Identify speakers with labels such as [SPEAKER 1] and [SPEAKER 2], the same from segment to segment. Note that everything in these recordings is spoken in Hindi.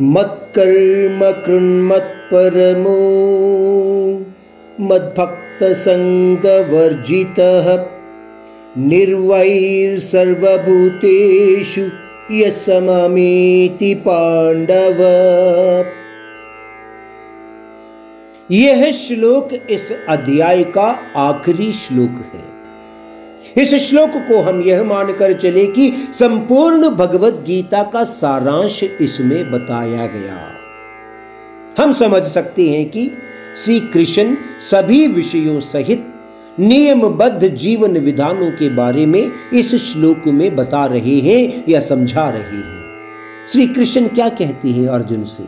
[SPEAKER 1] मत्कर्म कृन्मत्परमो मद्भक्तसङ्गवर्जितः। निर्वैर्सर्वभूतेषु यसममेति पांडव यह श्लोक इस अध्याय का आखिरी श्लोक है। इस श्लोक को हम यह मानकर चले कि संपूर्ण भगवत गीता का सारांश इसमें बताया गया। हम समझ सकते हैं कि श्री कृष्ण सभी विषयों सहित नियमबद्ध जीवन विधानों के बारे में इस श्लोक में बता रहे हैं या समझा रहे हैं। श्री कृष्ण क्या कहते हैं अर्जुन से?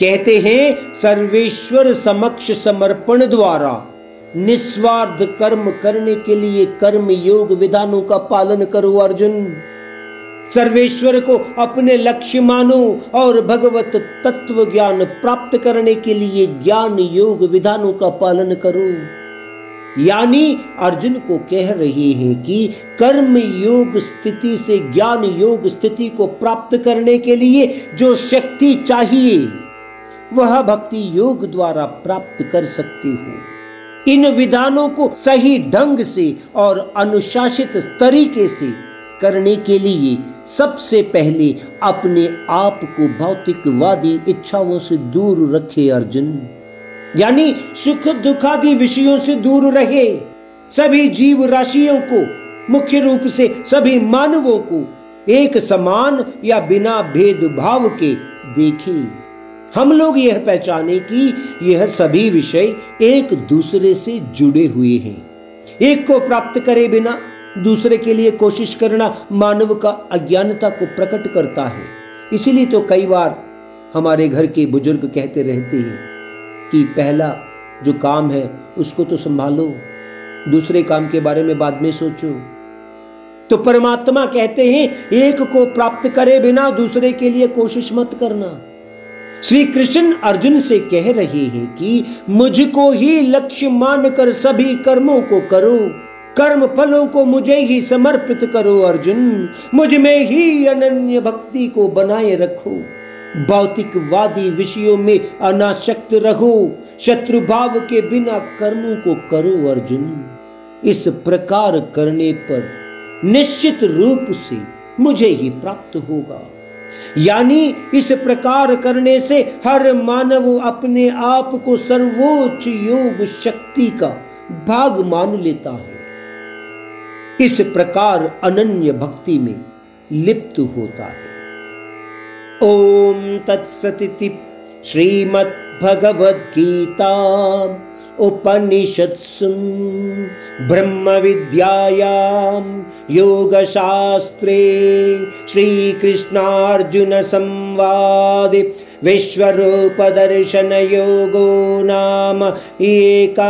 [SPEAKER 1] कहते हैं, सर्वेश्वर समक्ष समर्पण द्वारा निस्वार्थ कर्म करने के लिए कर्म योग विधानों का पालन करो, अर्जुन। सर्वेश्वर को अपने लक्ष्य मानो और भगवत तत्व ज्ञान प्राप्त करने के लिए ज्ञान योग विधानों का पालन करो। यानी अर्जुन को कह रहे हैं कि कर्म योग स्थिति से ज्ञान योग स्थिति को प्राप्त करने के लिए जो शक्ति चाहिए, वह भक्ति योग द्वारा प्राप्त कर सकते हो। इन विधानों को सही ढंग से और अनुशासित तरीके से करने के लिए सबसे पहले अपने आप को भौतिकवादी इच्छाओं से दूर रखे, अर्जुन। यानी सुख दुखादि विषयों से दूर रहे। सभी जीव राशियों को, मुख्य रूप से सभी मानवों को एक समान या बिना भेदभाव के देखे। हम लोग यह पहचाने कि यह सभी विषय एक दूसरे से जुड़े हुए हैं। एक को प्राप्त करे बिना, दूसरे के लिए कोशिश करना मानव का अज्ञानता को प्रकट करता है। इसीलिए तो कई बार हमारे घर के बुज़ुर्ग कहते रहते हैं कि पहला जो काम है, उसको तो संभालो, दूसरे काम के बारे में बाद में सोचो। तो परमात्मा कहते हैं, एक को प्राप्त करे बिना दूसरे के लिए कोशिश मत करना। श्री कृष्ण अर्जुन से कह रहे हैं कि मुझको ही लक्ष्य मानकर सभी कर्मों को करो। कर्म फलों को मुझे ही समर्पित करो अर्जुन। मुझमें ही अनन्य भक्ति को बनाए रखो। भौतिकवादी विषयों में अनाशक्त रहो। शत्रु भाव के बिना कर्मों को करो अर्जुन। इस प्रकार करने पर निश्चित रूप से मुझे ही प्राप्त होगा। यानी इस प्रकार करने से हर मानव अपने आप को सर्वोच्च योग शक्ति का भाग मान लेता है। इस प्रकार अनन्य भक्ति में लिप्त होता है। ओम तत्सति श्रीमद्भगवद्गीता। उपनिषत्सु ब्रह्मविद्यायां योगशास्त्रे श्रीकृष्णार्जुनसंवादे विश्वरूपदर्शनयोगो नाम एकादशोऽध्यायः